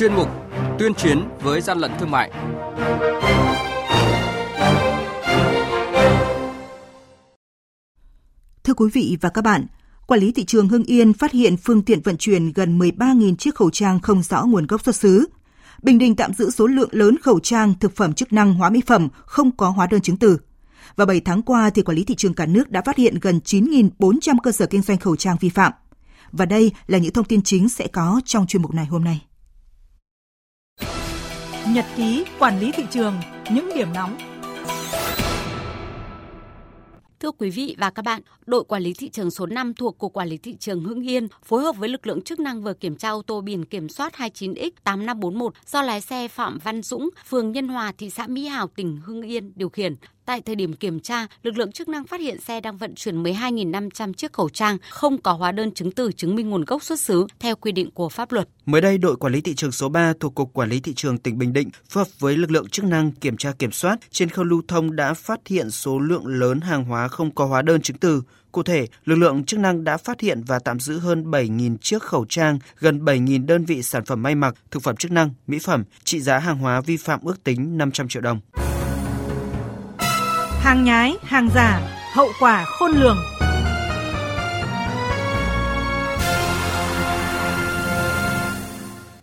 chuyên mục Tuyên chiến với gian lận thương mại. Thưa quý vị và các bạn, Quản lý thị trường Hưng Yên phát hiện phương tiện vận chuyển gần 13.000 chiếc khẩu trang không rõ nguồn gốc xuất xứ. Bình Định tạm giữ số lượng lớn khẩu trang, thực phẩm chức năng, hóa mỹ phẩm không có hóa đơn chứng từ. Và 7 tháng qua, thì quản lý thị trường cả nước đã phát hiện gần 9.400 cơ sở kinh doanh khẩu trang vi phạm. Và đây là những thông tin chính sẽ có trong chuyên mục này hôm nay. Nhật ký quản lý thị trường, những điểm nóng Thưa quý vị và các bạn, đội quản lý thị trường số 5 thuộc Cục Quản lý Thị trường Hưng Yên phối hợp với lực lượng chức năng vừa kiểm tra ô tô biển kiểm soát 29X8541 do lái xe Phạm Văn Dũng, phường Nhân Hòa, thị xã Mỹ Hào, tỉnh Hưng Yên điều khiển. Tại thời điểm kiểm tra, lực lượng chức năng phát hiện xe đang vận chuyển 12.500 chiếc khẩu trang không có hóa đơn chứng từ chứng minh nguồn gốc xuất xứ theo quy định của pháp luật. Mới đây, đội quản lý thị trường số 3 thuộc Cục Quản lý Thị trường tỉnh Bình Định phối hợp với lực lượng chức năng kiểm tra kiểm soát trên khâu lưu thông đã phát hiện số lượng lớn hàng hóa không có hóa đơn chứng từ. Cụ thể, lực lượng chức năng đã phát hiện và tạm giữ hơn 7.000 chiếc khẩu trang, gần 7.000 đơn vị sản phẩm may mặc, thực phẩm chức năng, mỹ phẩm, trị giá hàng hóa vi phạm ước tính 500 triệu đồng. Hàng nhái, hàng giả, hậu quả khôn lường.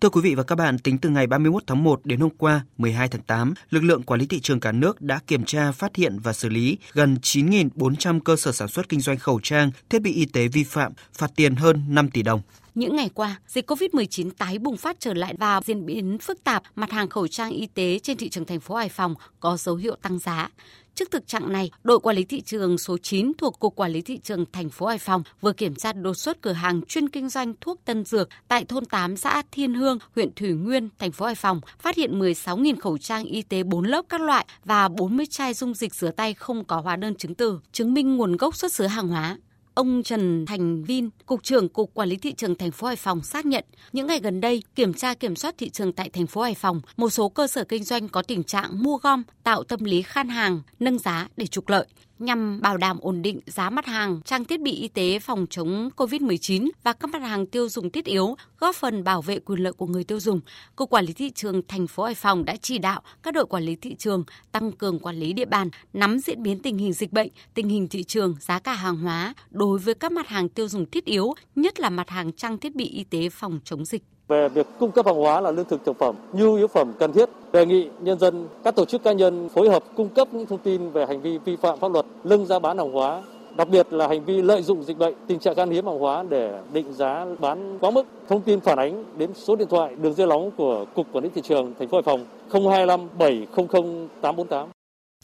Thưa quý vị và các bạn, tính từ ngày 31 tháng 1 đến hôm qua 12 tháng 8, lực lượng quản lý thị trường cả nước đã kiểm tra, phát hiện và xử lý gần 9.400 cơ sở sản xuất kinh doanh khẩu trang, thiết bị y tế vi phạm, phạt tiền hơn 5 tỷ đồng. Những ngày qua, dịch COVID-19 tái bùng phát trở lại và diễn biến phức tạp, mặt hàng khẩu trang y tế trên thị trường thành phố Hải Phòng có dấu hiệu tăng giá. Trước thực trạng này, đội quản lý thị trường số 9 thuộc Cục Quản lý Thị trường thành phố Hải Phòng vừa kiểm tra đột xuất cửa hàng chuyên kinh doanh thuốc tân dược tại thôn 8 xã Thiên Hương, huyện Thủy Nguyên, thành phố Hải Phòng, phát hiện 16.000 khẩu trang y tế 4 lớp các loại và 40 chai dung dịch rửa tay không có hóa đơn chứng từ, chứng minh nguồn gốc xuất xứ hàng hóa. Ông Trần Thành Vin, Cục trưởng Cục Quản lý Thị trường thành phố Hải Phòng xác nhận, những ngày gần đây, kiểm tra kiểm soát thị trường tại thành phố Hải Phòng, một số cơ sở kinh doanh có tình trạng mua gom, tạo tâm lý khan hàng, nâng giá để trục lợi nhằm bảo đảm ổn định giá mặt hàng, trang thiết bị y tế phòng chống COVID-19 và các mặt hàng tiêu dùng thiết yếu, góp phần bảo vệ quyền lợi của người tiêu dùng. Cục Quản lý thị trường thành phố Hải Phòng đã chỉ đạo các đội quản lý thị trường tăng cường quản lý địa bàn, nắm diễn biến tình hình dịch bệnh, tình hình thị trường, giá cả hàng hóa đối với các mặt hàng tiêu dùng thiết yếu, nhất là mặt hàng trang thiết bị y tế phòng chống dịch về việc cung cấp hàng hóa là lương thực thực phẩm, nhu yếu phẩm cần thiết. Đề nghị nhân dân, các tổ chức cá nhân phối hợp cung cấp những thông tin về hành vi vi phạm pháp luật, lưng giá bán hàng hóa, đặc biệt là hành vi lợi dụng dịch bệnh, tình trạng khan hiếm hàng hóa để định giá bán quá mức. Thông tin phản ánh đến số điện thoại đường dây nóng của Cục Quản lý thị trường thành phố Hải Phòng 025 700 848.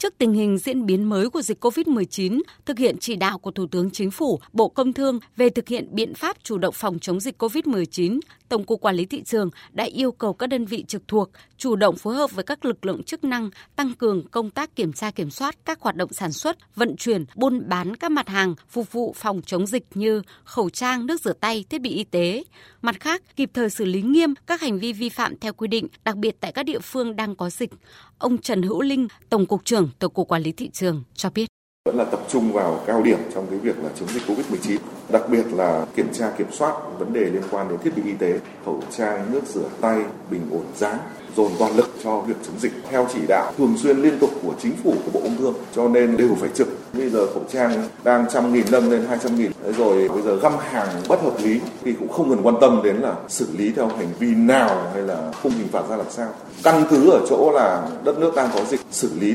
Trước tình hình diễn biến mới của dịch COVID-19, thực hiện chỉ đạo của Thủ tướng Chính phủ, Bộ Công Thương về thực hiện biện pháp chủ động phòng chống dịch COVID-19, Tổng cục Quản lý thị trường đã yêu cầu các đơn vị trực thuộc chủ động phối hợp với các lực lượng chức năng tăng cường công tác kiểm tra kiểm soát các hoạt động sản xuất, vận chuyển, buôn bán các mặt hàng phục vụ phòng chống dịch như khẩu trang, nước rửa tay, thiết bị y tế. Mặt khác, kịp thời xử lý nghiêm các hành vi vi phạm theo quy định, đặc biệt tại các địa phương đang có dịch. Ông Trần Hữu Linh, Tổng cục trưởng Tổng cục Quản lý thị trường cho biết vẫn là tập trung vào cao điểm trong cái việc là chống dịch Covid-19, đặc biệt là kiểm tra kiểm soát vấn đề liên quan đến thiết bị y tế, khẩu trang, nước rửa tay, bình ổn giá, dồn toàn lực cho việc chống dịch theo chỉ đạo thường xuyên liên tục của chính phủ của Bộ Công Thương cho nên đều phải trực. Bây giờ khẩu trang đang trăm nghìn nâng lên hai trăm nghìn rồi bây giờ găm hàng bất hợp lý thì cũng không cần quan tâm đến là xử lý theo hành vi nào hay là khung hình phạt ra làm sao. Căn cứ ở chỗ là đất nước đang có dịch xử lý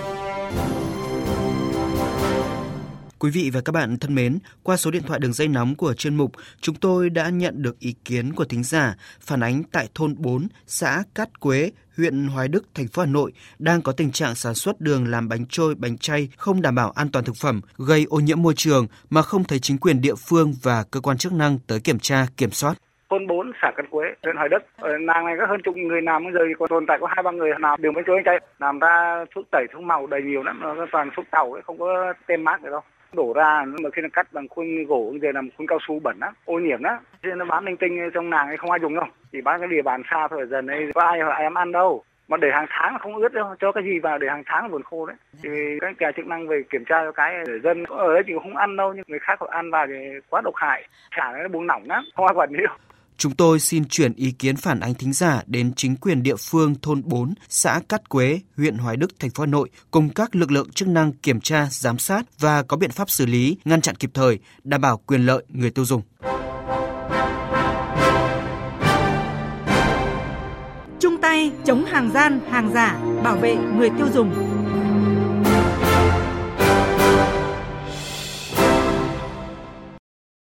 Quý vị và các bạn thân mến, qua số điện thoại đường dây nóng của chuyên mục, chúng tôi đã nhận được ý kiến của thính giả phản ánh tại thôn 4, xã Cát Quế, huyện Hoài Đức, thành phố Hà Nội đang có tình trạng sản xuất đường làm bánh trôi, bánh chay không đảm bảo an toàn thực phẩm, gây ô nhiễm môi trường mà không thấy chính quyền địa phương và cơ quan chức năng tới kiểm tra, kiểm soát thôn 4 xã Cát Quế, huyện Hoài Đức. Ở làng này có hơn chục người làm bây giờ thì còn tồn tại có hai ba người làm đường bánh trôi bánh chay, làm ra thuốc tẩy thuốc màu đầy nhiều lắm, nó toàn thuốc tàu ấy, không có tem mát gì đâu đổ ra mà khi nó cắt bằng khuôn gỗ giờ làm khuôn cao su bẩn lắm ô nhiễm đó cho nên nó bán linh tinh trong làng ấy không ai dùng đâu. Chỉ bán cái địa bàn xa thôi dần ấy, có ai hỏi em ăn đâu. Mà để hàng tháng không ướt đâu cho cái gì vào để hàng tháng vườn khô đấy. Thì các nhà chức năng về kiểm tra cho cái để dân ở đấy thì không ăn đâu nhưng người khác họ ăn vào thì quá độc hại chả nó buông lỏng lắm không ai quản lý đâu. Chúng tôi xin chuyển ý kiến phản ánh thính giả đến chính quyền địa phương thôn 4, xã Cát Quế, huyện Hoài Đức, thành phố Hà Nội cùng các lực lượng chức năng kiểm tra, giám sát và có biện pháp xử lý, ngăn chặn kịp thời, đảm bảo quyền lợi người tiêu dùng. Chung tay chống hàng gian, hàng giả, bảo vệ người tiêu dùng.